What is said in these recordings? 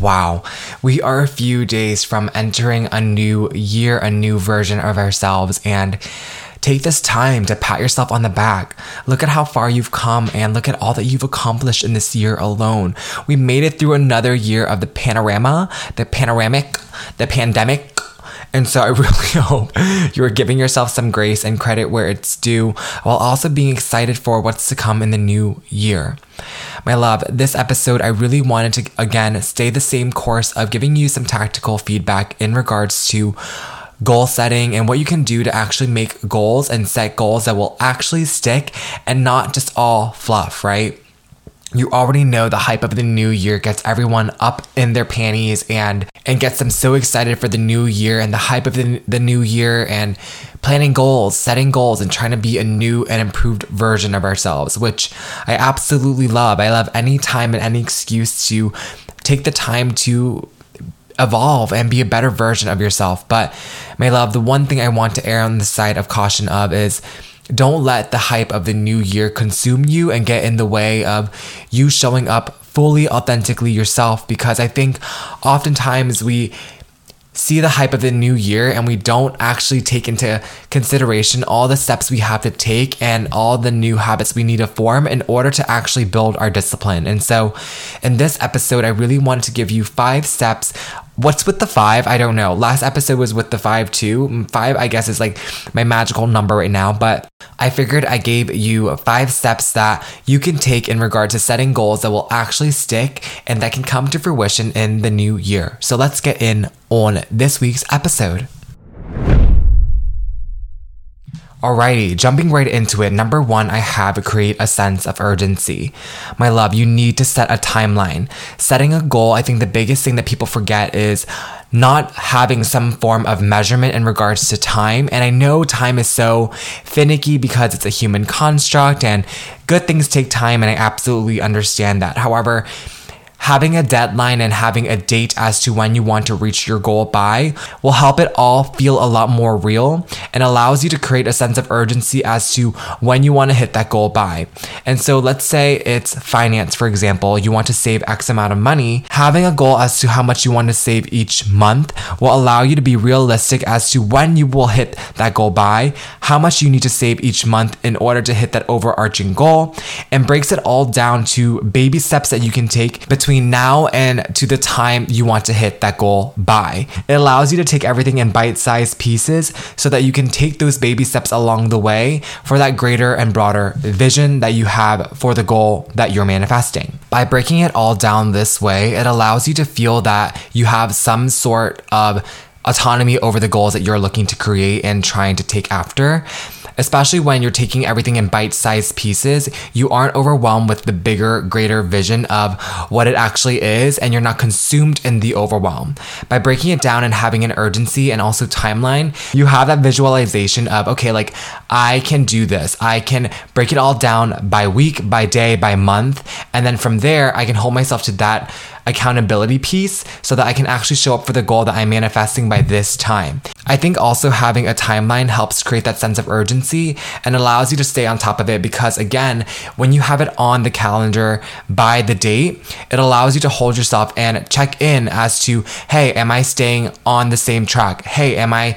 Wow, we are a few days from entering a new year, a new version of ourselves, and take this time to pat yourself on the back. Look at how far you've come and look at all that you've accomplished in this year alone. We made it through another year of the panorama, the panoramic, the pandemic, and so I really hope you're giving yourself some grace and credit where it's due while also being excited for what's to come in the new year. My love, this episode, I really wanted to again stay the same course of giving you some tactical feedback in regards to goal setting and what you can do to actually make goals and set goals that will actually stick and not just all fluff, right? You already know the hype of the new year gets everyone up in their panties and and gets them so excited for the new year and the hype of the, the new year and planning goals setting goals and trying to be a new and improved version of ourselves which i absolutely love. I love any time and any excuse to take the time to evolve and be a better version of yourself. But my love the one thing i want to err on the side of caution of is don't let the hype of the new year consume you and get in the way of you showing up fully authentically yourself because I think oftentimes we see the hype of the new year and we don't actually take into consideration all the steps we have to take and all the new habits we need to form in order to actually build our discipline. And so, in this episode, I really wanted to give you five steps What's with the five? I don't know. Last episode was with the five too. Five, I guess, is like my magical number right now. But I figured I gave you five steps that you can take in regard to setting goals that will actually stick and that can come to fruition in the new year. So let's get in on this week's episode. Alrighty, jumping right into it. Number one, I have create a sense of urgency. My love, you need to set a timeline. Setting a goal, I think the biggest thing that people forget is not having some form of measurement in regards to time. And I know time is so finicky because it's a human construct and good things take time, and I absolutely understand that. However, having a deadline and having a date as to when you want to reach your goal by will help it all feel a lot more real and allows you to create a sense of urgency as to when you want to hit that goal by. And so let's say it's finance, for example, you want to save X amount of money. Having a goal as to how much you want to save each month will allow you to be realistic as to when you will hit that goal by, how much you need to save each month in order to hit that overarching goal, and breaks it all down to baby steps that you can take between between now and to the time you want to hit that goal by. It allows you to take everything in bite sized pieces so that you can take those baby steps along the way for that greater and broader vision that you have for the goal that you're manifesting. By breaking it all down this way, it allows you to feel that you have some sort of autonomy over the goals that you're looking to create and trying to take after especially when you're taking everything in bite sized pieces, you aren't overwhelmed with the bigger, greater vision of what it actually is, and you're not consumed in the overwhelm. By breaking it down and having an urgency and also timeline, you have that visualization of, okay, like I can do this. I can break it all down by week, by day, by month. And then from there, I can hold myself to that accountability piece so that I can actually show up for the goal that I'm manifesting by this time. I think also having a timeline helps create that sense of urgency and allows you to stay on top of it because, again, when you have it on the calendar by the date, it allows you to hold yourself and check in as to, hey, am I staying on the same track? Hey, am I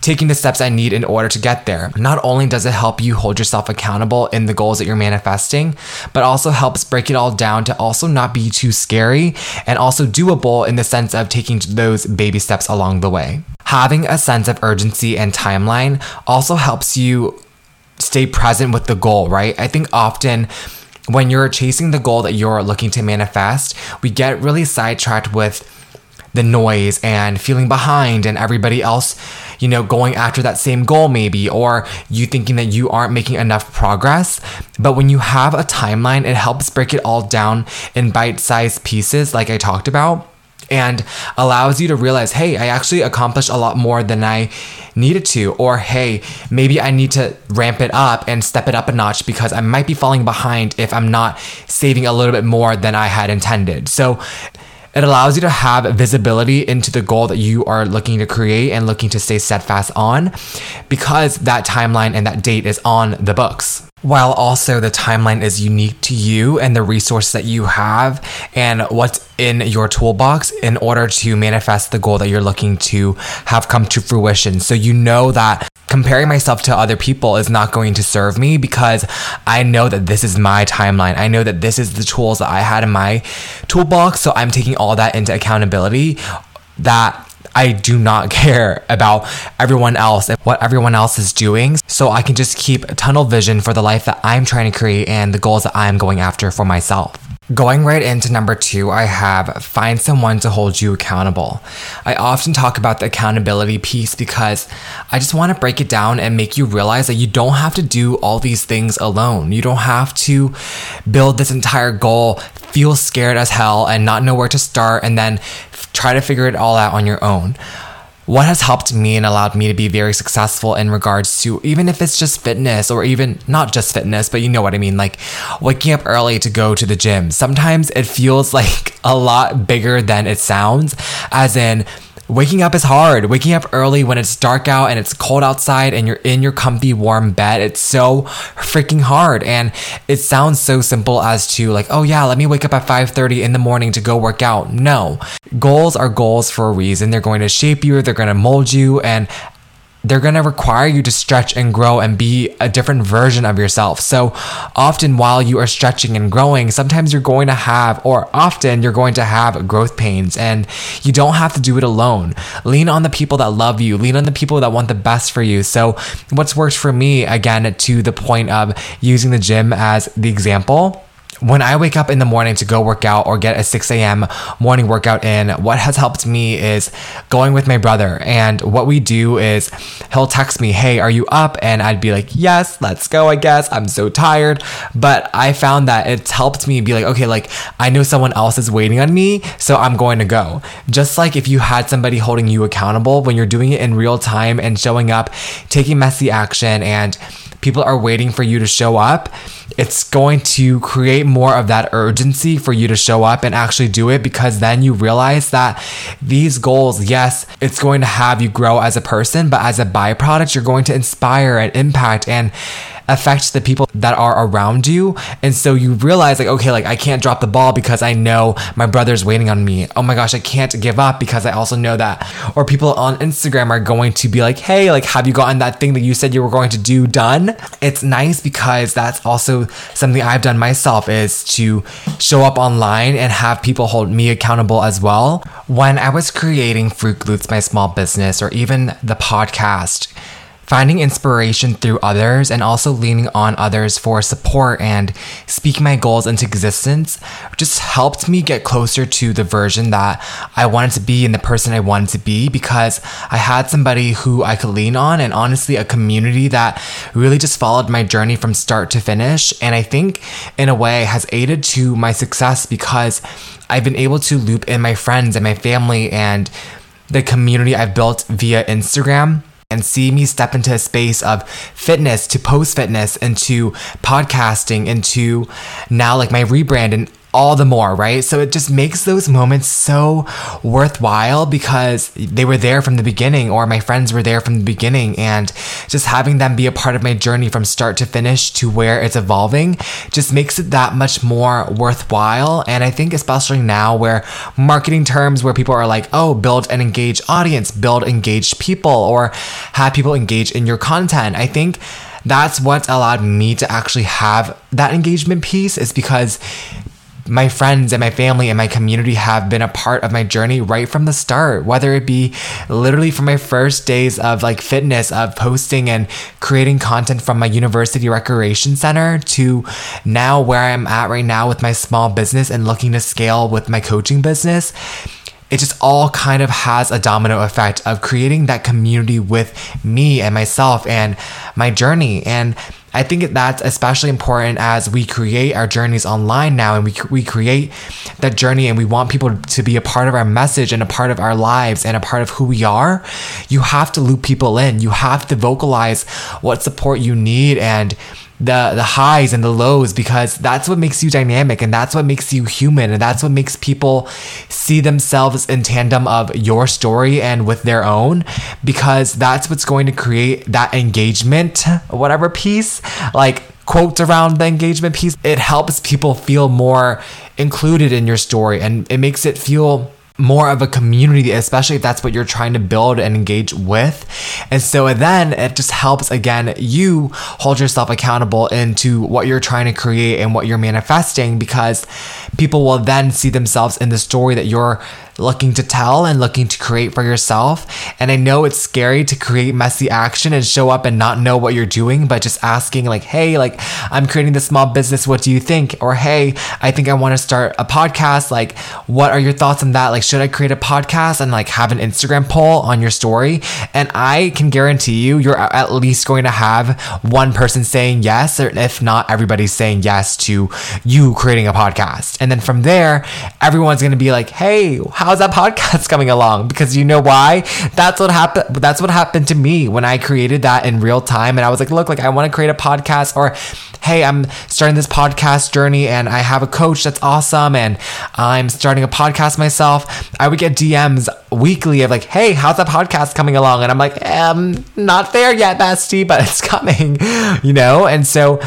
taking the steps I need in order to get there. Not only does it help you hold yourself accountable in the goals that you're manifesting, but also helps break it all down to also not be too scary and also doable in the sense of taking those baby steps along the way. Having a sense of urgency and timeline also helps you stay present with the goal, right? I think often when you're chasing the goal that you're looking to manifest, we get really sidetracked with the noise and feeling behind and everybody else, you know, going after that same goal maybe, or you thinking that you aren't making enough progress. But when you have a timeline, it helps break it all down in bite sized pieces, like I talked about and allows you to realize, hey, I actually accomplished a lot more than I needed to. Or hey, maybe I need to ramp it up and step it up a notch because I might be falling behind if I'm not saving a little bit more than I had intended. So it allows you to have visibility into the goal that you are looking to create and looking to stay steadfast on because that timeline and that date is on the books. While also the timeline is unique to you and the resource that you have and what's in your toolbox in order to manifest the goal that you're looking to have come to fruition. So you know that comparing myself to other people is not going to serve me because I know that this is my timeline. I know that this is the tools that I had in my toolbox. So I'm taking all that into accountability that I do not care about everyone else and what everyone else is doing. So I can just keep tunnel vision for the life that I'm trying to create and the goals that I'm going after for myself. Going right into number two, I have find someone to hold you accountable. I often talk about the accountability piece because I just want to break it down and make you realize that you don't have to do all these things alone. You don't have to build this entire goal, feel scared as hell, and not know where to start, and then try to figure it all out on your own what has helped me and allowed me to be very successful in regards to even if it's just fitness or even not just fitness, but you know what I mean, like waking up early to go to the gym. Sometimes it feels like a lot bigger than it sounds, as in, waking up is hard. Waking up early when it's dark out and it's cold outside and you're in your comfy warm bed, it's so freaking hard. And it sounds so simple as to like, oh yeah, let me wake up at 5:30 in the morning to go work out. No. Goals are goals for a reason. They're going to shape you, they're going to mold you and they're going to require you to stretch and grow and be a different version of yourself. So often while you are stretching and growing, sometimes you're going to have, or often you're going to have growth pains and you don't have to do it alone. Lean on the people that love you, lean on the people that want the best for you. So what's worked for me, again, to the point of using the gym as the example when I wake up in the morning to go work out or get a 6 a.m. morning workout in, what has helped me is going with my brother. And what we do is he'll text me, Hey, are you up? And I'd be like, Yes, let's go, I guess. I'm so tired. But I found that it's helped me be like, Okay, like I know someone else is waiting on me, so I'm going to go. Just like if you had somebody holding you accountable when you're doing it in real time and showing up, taking messy action, and people are waiting for you to show up, it's going to create more of that urgency for you to show up and actually do it because then you realize that these goals, yes, it's going to have you grow as a person, but as a byproduct, you're going to inspire and impact and affect the people that are around you. And so you realize, like, okay, like I can't drop the ball because I know my brother's waiting on me. Oh my gosh, I can't give up because I also know that. Or people on Instagram are going to be like, hey, like, have you gotten that thing that you said you were going to do done? It's nice because that's also something I've done myself is to show up online and have people hold me accountable as well. When I was creating Fruit Glutes, my small business, or even the podcast, finding inspiration through others and also leaning on others for support and speak my goals into existence just helped me get closer to the version that I wanted to be and the person I wanted to be because I had somebody who I could lean on and honestly a community that really just followed my journey from start to finish. And I think in a way has aided to my success because I've been able to loop in my friends and my family and the community I've built via Instagram and see me step into a space of fitness to post fitness into podcasting into now like my rebrand and all the more, right? So it just makes those moments so worthwhile because they were there from the beginning, or my friends were there from the beginning, and just having them be a part of my journey from start to finish to where it's evolving just makes it that much more worthwhile. And I think, especially now where marketing terms where people are like, oh, build an engaged audience, build engaged people, or have people engage in your content, I think that's what allowed me to actually have that engagement piece is because my friends and my family and my community have been a part of my journey right from the start, whether it be literally from my first days of like fitness, of posting and creating content from my university recreation center to now where I'm at right now with my small business and looking to scale with my coaching business it just all kind of has a domino effect of creating that community with me and myself and my journey. And I think that's especially important as we create our journeys online now and we, we create that journey and we want people to be a part of our message and a part of our lives and a part of who we are. You have to loop people in. You have to vocalize what support you need and the the highs and the lows because that's what makes you dynamic and that's what makes you human and that's what makes people see themselves in tandem of your story and with their own because that's what's going to create that engagement whatever piece like quotes around the engagement piece. It helps people feel more included in your story and it makes it feel more of a community, especially if that's what you're trying to build and engage with. And so then it just helps again you hold yourself accountable into what you're trying to create and what you're manifesting because people will then see themselves in the story that you're looking to tell and looking to create for yourself. And I know it's scary to create messy action and show up and not know what you're doing, but just asking, like, hey, like, I'm creating this small business. What do you think? Or, hey, I think I want to start a podcast. Like, what are your thoughts on that? Like, should I create a podcast and like have an Instagram poll on your story? And I can guarantee you, you're at least going to have one person saying yes, or if not, everybody's saying yes to you creating a podcast. And then from there, everyone's going to be like, hey, how's that podcast coming along? Because you know why? That's what happened. That's what happened to me when I created that in real time. And I was like, look, like I want to create a podcast or hey, I'm starting this podcast journey and I have a coach that's awesome and I'm starting a podcast myself. I would get DMs weekly of like, hey, how's that podcast coming along? And I'm like, um, not there yet, bestie, but it's coming, you know? And so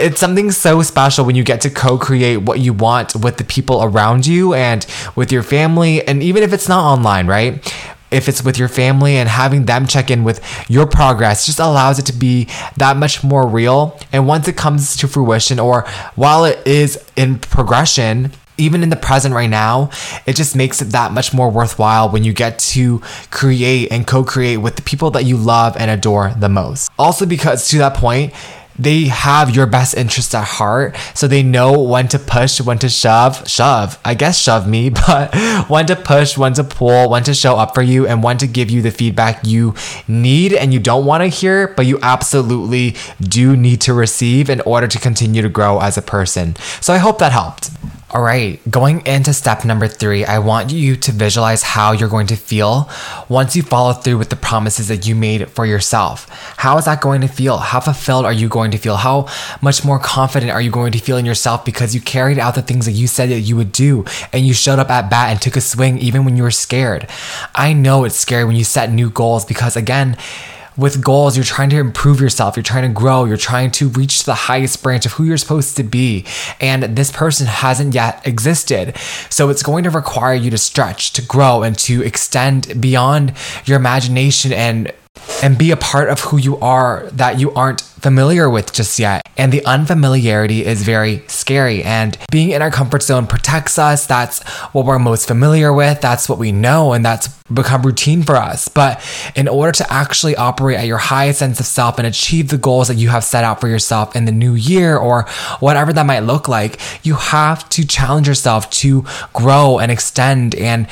it's something so special when you get to co-create what you want with the people around you and with your family and even if it's not online right if it's with your family and having them check in with your progress just allows it to be that much more real and once it comes to fruition or while it is in progression even in the present right now, it just makes it that much more worthwhile when you get to create and co create with the people that you love and adore the most. Also, because to that point, they have your best interests at heart. So they know when to push, when to shove, shove, I guess shove me, but when to push, when to pull, when to show up for you, and when to give you the feedback you need and you don't want to hear, but you absolutely do need to receive in order to continue to grow as a person. So I hope that helped. All right, going into step number three, I want you to visualize how you're going to feel once you follow through with the promises that you made for yourself. How is that going to feel? How fulfilled are you going to feel? How much more confident are you going to feel in yourself because you carried out the things that you said that you would do and you showed up at bat and took a swing even when you were scared? I know it's scary when you set new goals because, again, with goals, you're trying to improve yourself, you're trying to grow, you're trying to reach the highest branch of who you're supposed to be. And this person hasn't yet existed. So it's going to require you to stretch, to grow, and to extend beyond your imagination and and be a part of who you are that you aren't familiar with just yet. And the unfamiliarity is very scary. And being in our comfort zone protects us. That's what we're most familiar with. That's what we know. And that's become routine for us. But in order to actually operate at your highest sense of self and achieve the goals that you have set out for yourself in the new year or whatever that might look like, you have to challenge yourself to grow and extend and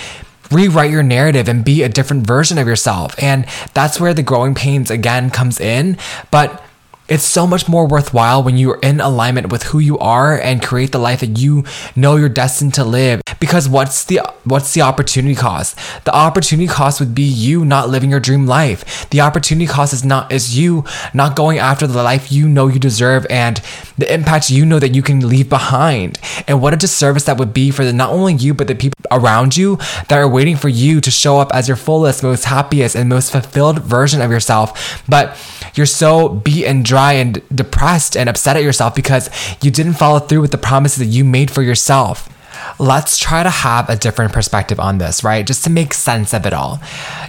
rewrite your narrative and be a different version of yourself. And that's where the growing pains again comes in. But it's so much more worthwhile when you are in alignment with who you are and create the life that you know you're destined to live. Because what's the what's the opportunity cost? The opportunity cost would be you not living your dream life. The opportunity cost is not is you not going after the life you know you deserve and the impact you know that you can leave behind. And what a disservice that would be for the, not only you but the people around you that are waiting for you to show up as your fullest, most happiest, and most fulfilled version of yourself. But you're so beat and dry and depressed and upset at yourself because you didn't follow through with the promises that you made for yourself let's try to have a different perspective on this, right? Just to make sense of it all.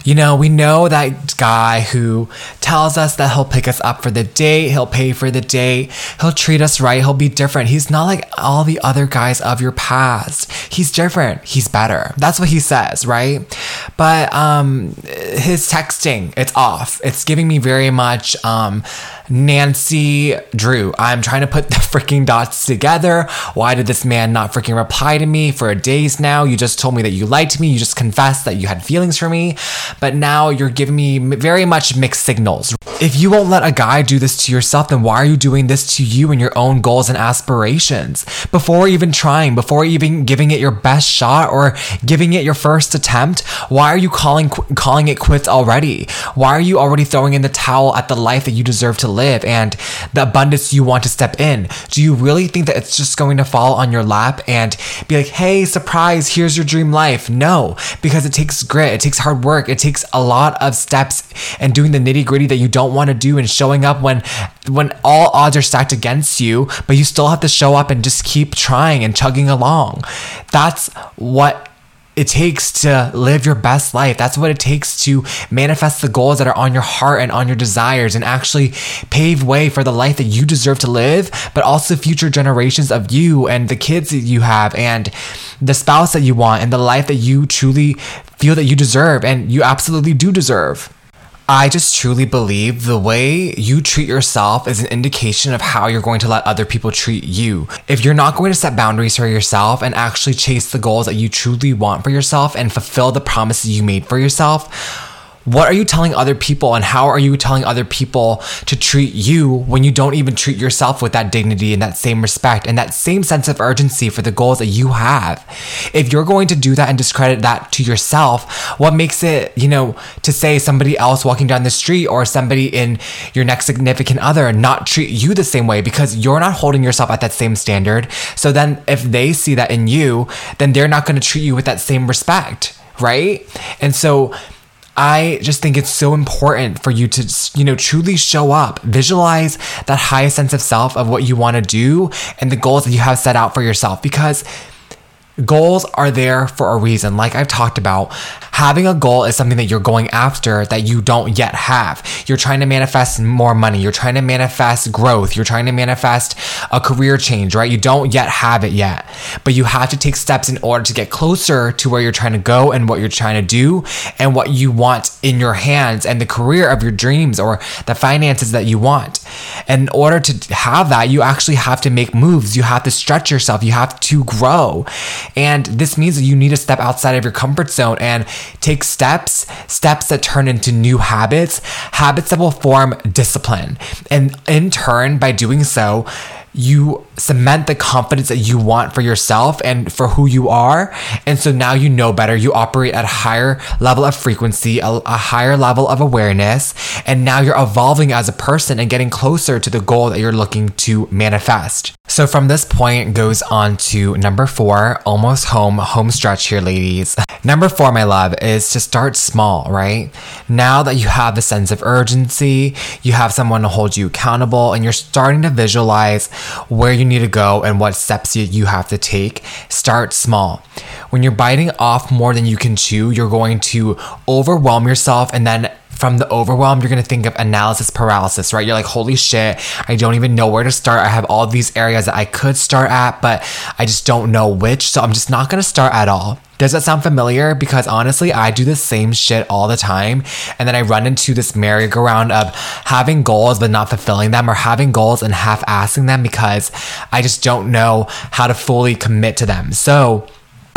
You know, we know that guy who tells us that he'll pick us up for the date, he'll pay for the date, he'll treat us right, he'll be different. He's not like all the other guys of your past. He's different. He's better. That's what he says, right? But um his texting, it's off. It's giving me very much um Nancy Drew. I'm trying to put the freaking dots together. Why did this man not freaking reply to me for days now? You just told me that you liked me. You just confessed that you had feelings for me. But now you're giving me very much mixed signals. If you won't let a guy do this to yourself, then why are you doing this to you and your own goals and aspirations? Before even trying, before even giving it your best shot or giving it your first attempt, why are you calling calling it quits already? Why are you already throwing in the towel at the life that you deserve to live and the abundance you want to step in? Do you really think that it's just going to fall on your lap and be like, hey, surprise, here's your dream life? No, because it takes grit, it takes hard work, it takes a lot of steps and doing the nitty gritty that you don't want to do and showing up when when all odds are stacked against you, but you still have to show up and just keep trying and chugging along. That's what it takes to live your best life. That's what it takes to manifest the goals that are on your heart and on your desires and actually pave way for the life that you deserve to live, but also future generations of you and the kids that you have and the spouse that you want and the life that you truly feel that you deserve and you absolutely do deserve. I just truly believe the way you treat yourself is an indication of how you're going to let other people treat you. If you're not going to set boundaries for yourself and actually chase the goals that you truly want for yourself and fulfill the promises you made for yourself, what are you telling other people and how are you telling other people to treat you when you don't even treat yourself with that dignity and that same respect and that same sense of urgency for the goals that you have? If you're going to do that and discredit that to yourself, what makes it, you know, to say somebody else walking down the street or somebody in your next significant other not treat you the same way because you're not holding yourself at that same standard. So then if they see that in you, then they're not going to treat you with that same respect, right? And so I just think it's so important for you to, you know, truly show up, visualize that highest sense of self of what you want to do and the goals that you have set out for yourself because goals are there for a reason. Like I've talked about, having a goal is something that you're going after that you don't yet have. You're trying to manifest more money. You're trying to manifest growth. You're trying to manifest a career change, right? You don't yet have it yet, but you have to take steps in order to get closer to where you're trying to go and what you're trying to do and what you want in your hands and the career of your dreams or the finances that you want. And in order to have that, you actually have to make moves. You have to stretch yourself. You have to grow. And this means that you need to step outside of your comfort zone and take steps, steps that turn into new habits, habits that will form discipline. And in turn, by doing so, you cement the confidence that you want for yourself and for who you are. And so now you know better. You operate at a higher level of frequency, a, a, higher level of awareness. And now you're evolving as a person and getting closer to the goal that you're looking to manifest. So from this point goes on to number four, almost home, home stretch here, ladies. Number four, my love, is to start small, right? Now that you have a sense of urgency, you have someone to hold you accountable, and you're starting to visualize where you need to go and what steps you have to take, start small. When you're biting off more than you can chew, you're going to overwhelm yourself and then from the overwhelm, you're gonna think of analysis paralysis, right? You're like, holy shit, I don't even know where to start. I have all these areas that I could start at, but I just don't know which. So I'm just not gonna start at all. Does that sound familiar? Because honestly, I do the same shit all the time. And then I run into this merry-go-round of having goals but not fulfilling them or having goals and half assing them because I just don't know how to fully commit to them. So,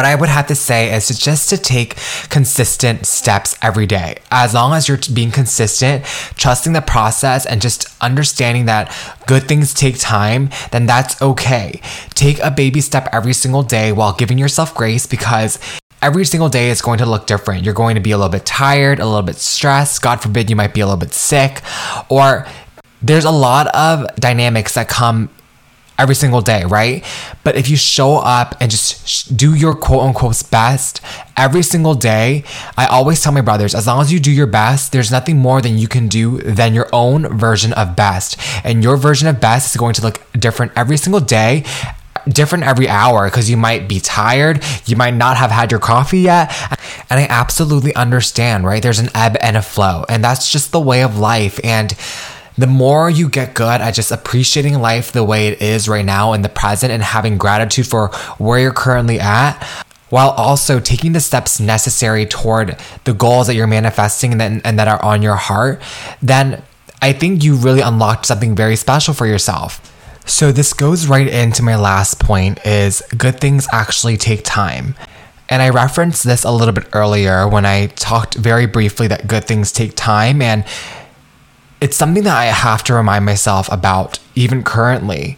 what I would have to say is to just to take consistent steps every day. As long as you're being consistent, trusting the process and just understanding that good things take time, then that's okay. Take a baby step every single day while giving yourself grace because every single day is going to look different. You're going to be a little bit tired, a little bit stressed. God forbid you might be a little bit sick or there's a lot of dynamics that come every single day, right? But if you show up and just do your quote unquote best every single day, I always tell my brothers, as long as you do your best, there's nothing more than you can do than your own version of best. And your version of best is going to look different every single day different every hour because you might be tired, you might not have had your coffee yet. And I absolutely understand, right? There's an ebb and a flow, and that's just the way of life. And the more you get good at just appreciating life the way it is right now in the present and having gratitude for where you're currently at, while also taking the steps necessary toward the goals that you're manifesting and that, and that are on your heart, then I think you really unlocked something very special for yourself. So this goes right into my last point is good things actually take time. And I referenced this a little bit earlier when I talked very briefly that good things take time and it's something that I have to remind myself about even currently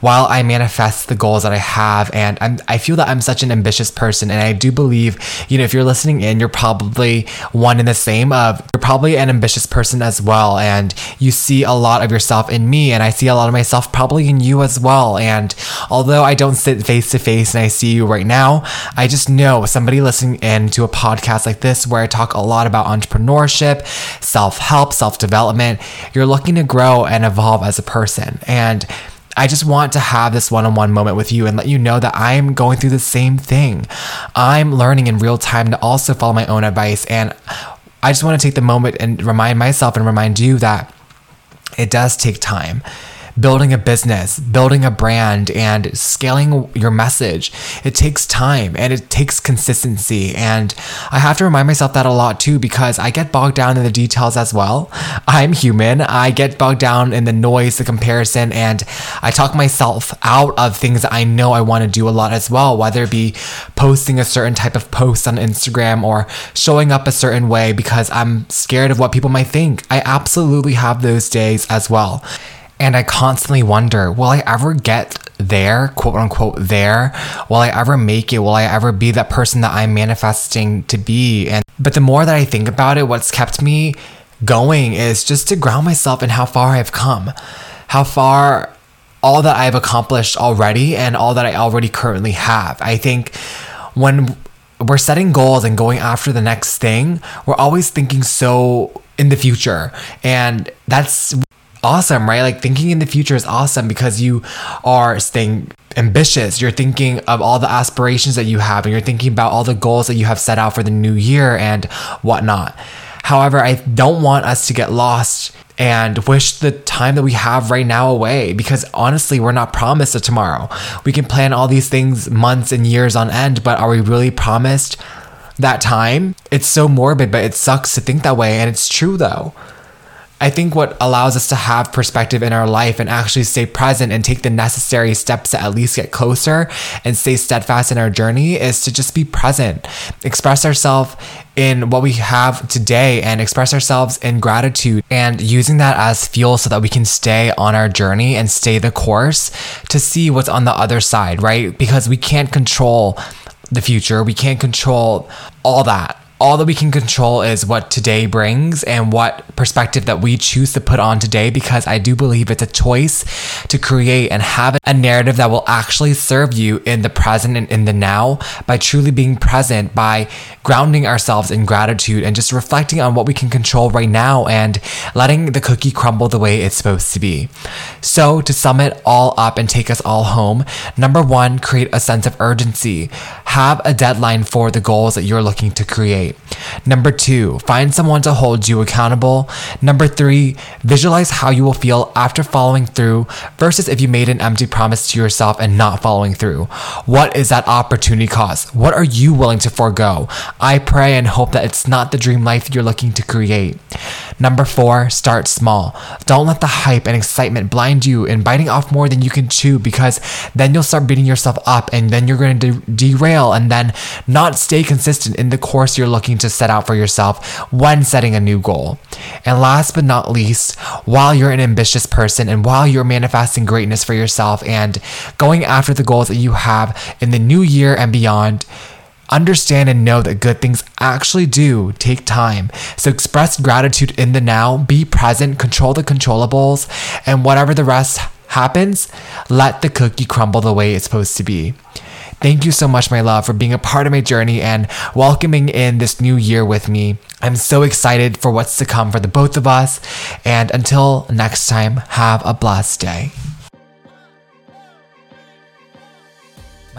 while I manifest the goals that I have. And I'm, I feel that I'm such an ambitious person. And I do believe, you know, if you're listening in, you're probably one in the same of, you're probably an ambitious person as well. And you see a lot of yourself in me. And I see a lot of myself probably in you as well. And although I don't sit face to face and I see you right now, I just know somebody listening in to a podcast like this where I talk a lot about entrepreneurship, self help, self development, you're looking to grow and evolve as a person. And I just want to have this one on one moment with you and let you know that I'm going through the same thing. I'm learning in real time to also follow my own advice. And I just want to take the moment and remind myself and remind you that it does take time building a business, building a brand, and scaling your message. It takes time and it takes consistency. And I have to remind myself that a lot too because I get bogged down in the details as well. I'm human. I get bogged down in the noise, the comparison, and I talk myself out of things I know I want to do a lot as well, whether it be posting a certain type of post on Instagram or showing up a certain way because I'm scared of what people might think. I absolutely have those days as well. And I constantly wonder, will I ever get there, quote unquote, there? Will I ever make it? Will I ever be that person that I'm manifesting to be? And but the more that I think about it, what's kept me going is just to ground myself in how far I've come, how far all that I've accomplished already and all that I already currently have. I think when we're setting goals and going after the next thing, we're always thinking so in the future. And that's awesome, right? Like thinking in the future is awesome because you are staying ambitious. You're thinking of all the aspirations that you have and you're thinking about all the goals that you have set out for the new year and whatnot. However, I don't want us to get lost and wish the time that we have right now away because honestly, we're not promised a tomorrow. We can plan all these things months and years on end, but are we really promised that time? It's so morbid, but it sucks to think that way. And it's true though. I think what allows us to have perspective in our life and actually stay present and take the necessary steps to at least get closer and stay steadfast in our journey is to just be present, express ourselves in what we have today and express ourselves in gratitude and using that as fuel so that we can stay on our journey and stay the course to see what's on the other side, right? Because we can't control the future, we can't control all that all that we can control is what today brings and what perspective that we choose to put on today because I do believe it's a choice to create and have a narrative that will actually serve you in the present and in the now by truly being present, by grounding ourselves in gratitude and just reflecting on what we can control right now and letting the cookie crumble the way it's supposed to be. So, to sum it all up and take us all home, number one, create a sense of urgency. Have a deadline for the goals that you're looking to create. Number two, find someone to hold you accountable. Number three, visualize how you will feel after following through versus if you made an empty promise to yourself and not following through. What is that opportunity cost? What are you willing to forego? I pray and hope that it's not the dream life you're looking to create. Number four, start small. Don't let the hype and excitement blind you in biting off more than you can chew because then you'll start beating yourself up and then you're going to de- derail and then not stay consistent in the course you're looking to set out for yourself when setting a new goal. And last but not least, while you're an ambitious person and while you're manifesting greatness for yourself and going after the goals that you have in the new year and beyond, understand and know that good things actually do take time. So express gratitude in the now, be present, control the controllables, and whatever the rest happens, let the cookie crumble the way it's supposed to be. Thank you so much, my love, for being a part of my journey and welcoming in this new year with me. I'm so excited for what's to come for the both of us. And until next time, have a blessed day.